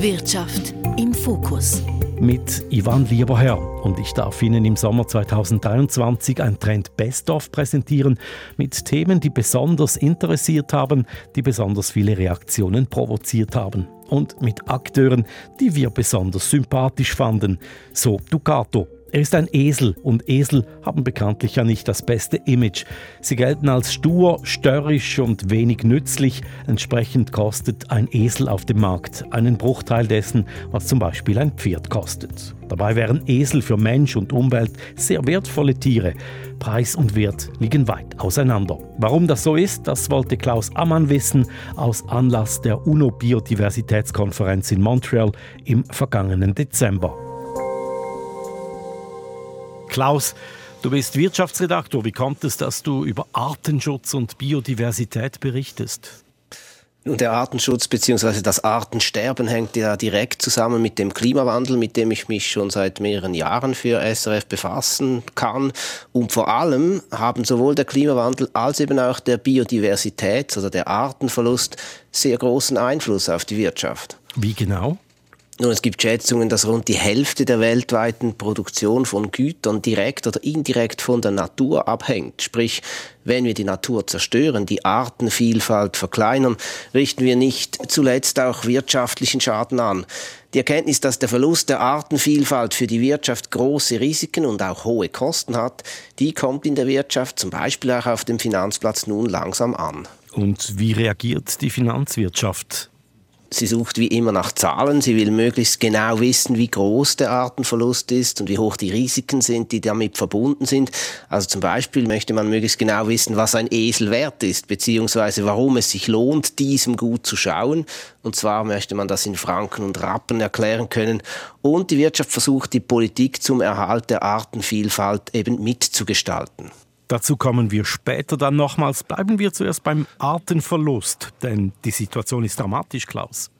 Wirtschaft im Fokus. Mit Ivan Lieberherr. Und ich darf Ihnen im Sommer 2023 ein Trend Best-of präsentieren mit Themen, die besonders interessiert haben, die besonders viele Reaktionen provoziert haben. Und mit Akteuren, die wir besonders sympathisch fanden. So Ducato, er ist ein Esel und Esel haben bekanntlich ja nicht das beste Image. Sie gelten als stur, störrisch und wenig nützlich. Entsprechend kostet ein Esel auf dem Markt einen Bruchteil dessen, was zum Beispiel ein Pferd kostet. Dabei wären Esel für Mensch und Umwelt sehr wertvolle Tiere. Preis und Wert liegen weit auseinander. Warum das so ist, das wollte Klaus Ammann wissen aus Anlass der UNO-Biodiversitätskonferenz in Montreal im vergangenen Dezember. Klaus, du bist Wirtschaftsredaktor. Wie kommt es, dass du über Artenschutz und Biodiversität berichtest? Und der Artenschutz bzw. das Artensterben hängt ja direkt zusammen mit dem Klimawandel, mit dem ich mich schon seit mehreren Jahren für SRF befassen kann. Und vor allem haben sowohl der Klimawandel als eben auch der Biodiversität, also der Artenverlust, sehr großen Einfluss auf die Wirtschaft. Wie genau? Nun, es gibt Schätzungen, dass rund die Hälfte der weltweiten Produktion von Gütern direkt oder indirekt von der Natur abhängt. Sprich, wenn wir die Natur zerstören, die Artenvielfalt verkleinern, richten wir nicht zuletzt auch wirtschaftlichen Schaden an. Die Erkenntnis, dass der Verlust der Artenvielfalt für die Wirtschaft große Risiken und auch hohe Kosten hat, die kommt in der Wirtschaft, zum Beispiel auch auf dem Finanzplatz, nun langsam an. Und wie reagiert die Finanzwirtschaft Sie sucht wie immer nach Zahlen. Sie will möglichst genau wissen, wie groß der Artenverlust ist und wie hoch die Risiken sind, die damit verbunden sind. Also zum Beispiel möchte man möglichst genau wissen, was ein Esel wert ist, beziehungsweise warum es sich lohnt, diesem gut zu schauen. Und zwar möchte man das in Franken und Rappen erklären können. Und die Wirtschaft versucht, die Politik zum Erhalt der Artenvielfalt eben mitzugestalten. Dazu kommen wir später dann nochmals. Bleiben wir zuerst beim Artenverlust, denn die Situation ist dramatisch, Klaus.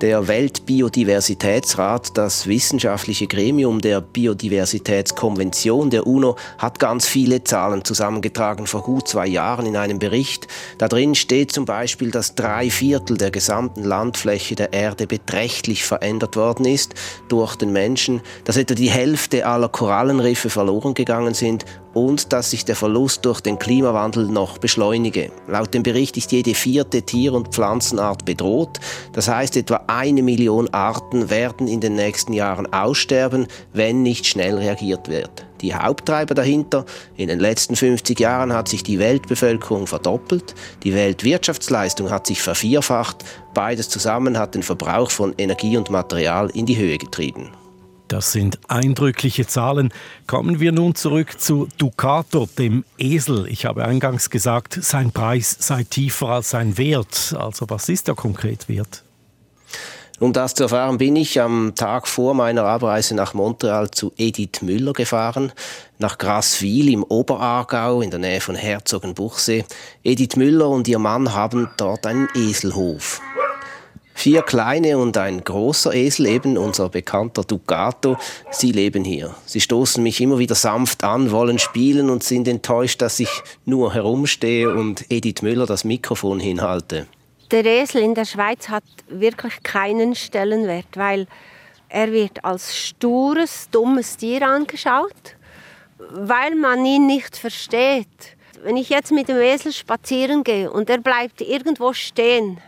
Der Weltbiodiversitätsrat, das wissenschaftliche Gremium der Biodiversitätskonvention der UNO, hat ganz viele Zahlen zusammengetragen vor gut zwei Jahren in einem Bericht. Da drin steht zum Beispiel, dass drei Viertel der gesamten Landfläche der Erde beträchtlich verändert worden ist durch den Menschen, dass etwa die Hälfte aller Korallenriffe verloren gegangen sind und dass sich der Verlust durch den Klimawandel noch beschleunige. Laut dem Bericht ist jede vierte Tier- und Pflanzenart bedroht. Das heißt, etwa eine Million Arten werden in den nächsten Jahren aussterben, wenn nicht schnell reagiert wird. Die Haupttreiber dahinter, in den letzten 50 Jahren hat sich die Weltbevölkerung verdoppelt, die Weltwirtschaftsleistung hat sich vervierfacht, beides zusammen hat den Verbrauch von Energie und Material in die Höhe getrieben. Das sind eindrückliche Zahlen. Kommen wir nun zurück zu Ducato, dem Esel. Ich habe eingangs gesagt, sein Preis sei tiefer als sein Wert. Also was ist der konkret Wert? Um das zu erfahren, bin ich am Tag vor meiner Abreise nach Montreal zu Edith Müller gefahren, nach Graswil im Oberaargau in der Nähe von Herzogenbuchsee. Edith Müller und ihr Mann haben dort einen Eselhof. Vier kleine und ein großer Esel, eben unser bekannter Ducato, sie leben hier. Sie stoßen mich immer wieder sanft an, wollen spielen und sind enttäuscht, dass ich nur herumstehe und Edith Müller das Mikrofon hinhalte. Der Esel in der Schweiz hat wirklich keinen Stellenwert, weil er wird als stures, dummes Tier angeschaut, weil man ihn nicht versteht. Wenn ich jetzt mit dem Esel spazieren gehe und er bleibt irgendwo stehen,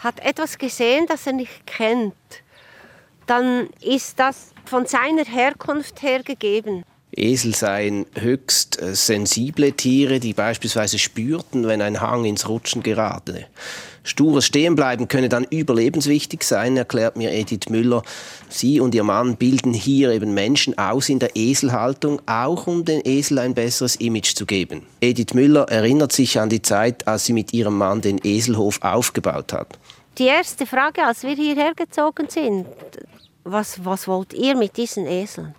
hat etwas gesehen, das er nicht kennt, dann ist das von seiner Herkunft her gegeben. Esel seien höchst äh, sensible Tiere, die beispielsweise spürten, wenn ein Hang ins Rutschen gerate. Stures Stehenbleiben könne dann überlebenswichtig sein, erklärt mir Edith Müller. Sie und ihr Mann bilden hier eben Menschen aus in der Eselhaltung, auch um den Esel ein besseres Image zu geben. Edith Müller erinnert sich an die Zeit, als sie mit ihrem Mann den Eselhof aufgebaut hat. Die erste Frage, als wir hierher gezogen sind, was, was wollt ihr mit diesen Eseln?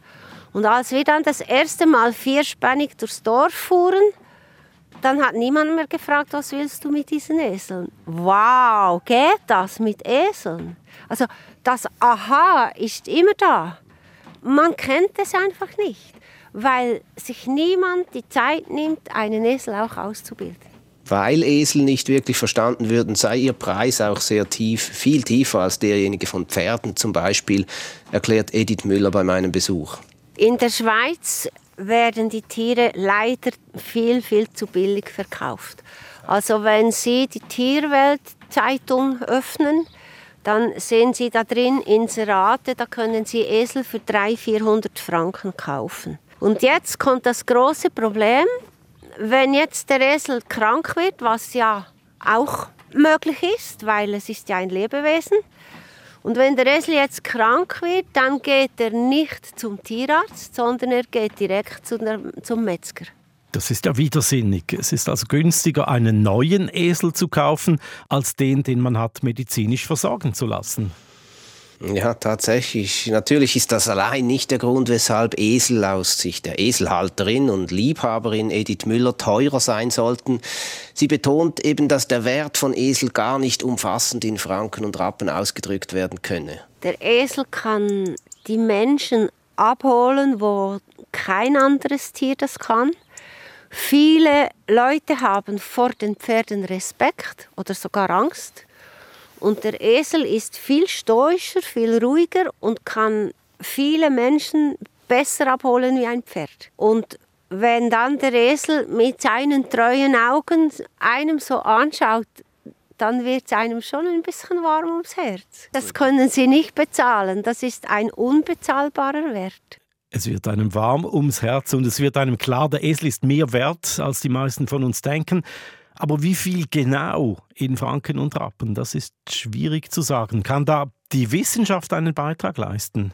Und als wir dann das erste Mal vierspännig durchs Dorf fuhren, dann hat niemand mehr gefragt, was willst du mit diesen Eseln? Wow, geht das mit Eseln? Also das Aha ist immer da. Man kennt es einfach nicht, weil sich niemand die Zeit nimmt, einen Esel auch auszubilden. weil Esel nicht wirklich verstanden würden, sei ihr Preis auch sehr tief, viel tiefer als derjenige von Pferden zum Beispiel, erklärt Edith Müller bei meinem Besuch. In der Schweiz werden die Tiere leider viel, viel zu billig verkauft. Also wenn Sie die Tierwelt-Zeitung öffnen, dann sehen Sie da drin Inserate, da können Sie Esel für 300, 400 Franken kaufen. Und jetzt kommt das große Problem, wenn jetzt der Esel krank wird, was ja auch möglich ist, weil es ist ja ein Lebewesen, und wenn der Esel jetzt krank wird, dann geht er nicht zum Tierarzt, sondern er geht direkt zum Metzger. Das ist ja widersinnig. Es ist also günstiger, einen neuen Esel zu kaufen, als den, den man hat medizinisch versorgen zu lassen. Ja, tatsächlich. Natürlich ist das allein nicht der Grund, weshalb Esel aus Sicht der Eselhalterin und Liebhaberin Edith Müller teurer sein sollten. Sie betont eben, dass der Wert von Esel gar nicht umfassend in Franken und Rappen ausgedrückt werden könne. Der Esel kann die Menschen abholen, wo kein anderes Tier das kann. Viele Leute haben vor den Pferden Respekt oder sogar Angst. Und der Esel ist viel stoischer, viel ruhiger und kann viele Menschen besser abholen wie ein Pferd. Und wenn dann der Esel mit seinen treuen Augen einem so anschaut, dann wird es einem schon ein bisschen warm ums Herz. Das können Sie nicht bezahlen. Das ist ein unbezahlbarer Wert. Es wird einem warm ums Herz und es wird einem klar, der Esel ist mehr wert, als die meisten von uns denken. Aber wie viel genau in Franken und Rappen, das ist schwierig zu sagen. Kann da die Wissenschaft einen Beitrag leisten?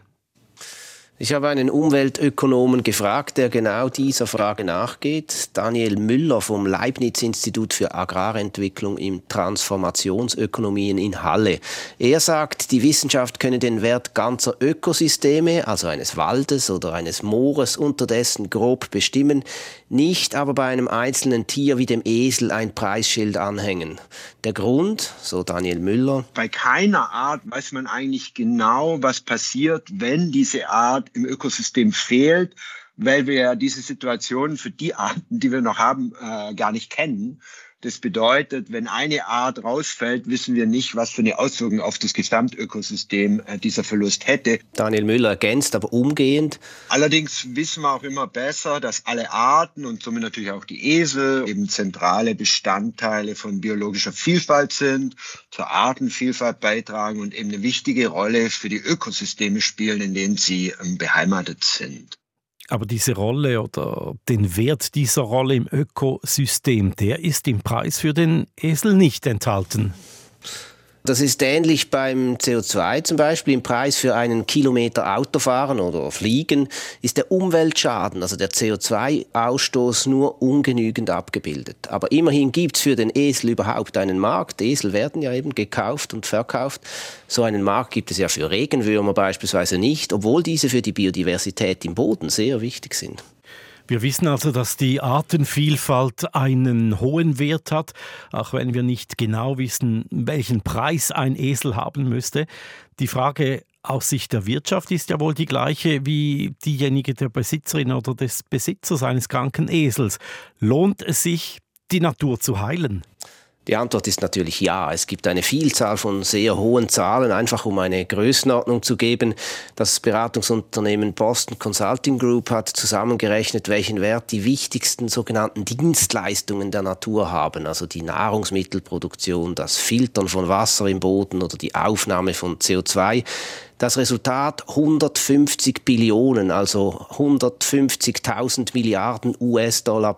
Ich habe einen Umweltökonomen gefragt, der genau dieser Frage nachgeht. Daniel Müller vom Leibniz-Institut für Agrarentwicklung im Transformationsökonomien in Halle. Er sagt, die Wissenschaft könne den Wert ganzer Ökosysteme, also eines Waldes oder eines Moores, unterdessen grob bestimmen, nicht aber bei einem einzelnen Tier wie dem Esel ein Preisschild anhängen. Der Grund, so Daniel Müller. Bei keiner Art weiß man eigentlich genau, was passiert, wenn diese Art im Ökosystem fehlt, weil wir ja diese Situation für die Arten, die wir noch haben, äh, gar nicht kennen. Das bedeutet, wenn eine Art rausfällt, wissen wir nicht, was für eine Auswirkung auf das Gesamtökosystem äh, dieser Verlust hätte. Daniel Müller ergänzt aber umgehend. Allerdings wissen wir auch immer besser, dass alle Arten und somit natürlich auch die Esel eben zentrale Bestandteile von biologischer Vielfalt sind, zur Artenvielfalt beitragen und eben eine wichtige Rolle für die Ökosysteme spielen, in denen sie ähm, beheimatet sind. Aber diese Rolle oder den Wert dieser Rolle im Ökosystem, der ist im Preis für den Esel nicht enthalten. Das ist ähnlich beim CO2 zum Beispiel. Im Preis für einen Kilometer Autofahren oder Fliegen ist der Umweltschaden, also der CO2-Ausstoß, nur ungenügend abgebildet. Aber immerhin gibt es für den Esel überhaupt einen Markt. Esel werden ja eben gekauft und verkauft. So einen Markt gibt es ja für Regenwürmer beispielsweise nicht, obwohl diese für die Biodiversität im Boden sehr wichtig sind. Wir wissen also, dass die Artenvielfalt einen hohen Wert hat, auch wenn wir nicht genau wissen, welchen Preis ein Esel haben müsste. Die Frage aus Sicht der Wirtschaft ist ja wohl die gleiche wie diejenige der Besitzerin oder des Besitzers eines kranken Esels. Lohnt es sich, die Natur zu heilen? Die Antwort ist natürlich ja. Es gibt eine Vielzahl von sehr hohen Zahlen, einfach um eine Größenordnung zu geben. Das Beratungsunternehmen Boston Consulting Group hat zusammengerechnet, welchen Wert die wichtigsten sogenannten Dienstleistungen der Natur haben, also die Nahrungsmittelproduktion, das Filtern von Wasser im Boden oder die Aufnahme von CO2. Das Resultat 150 Billionen, also 150.000 Milliarden US-Dollar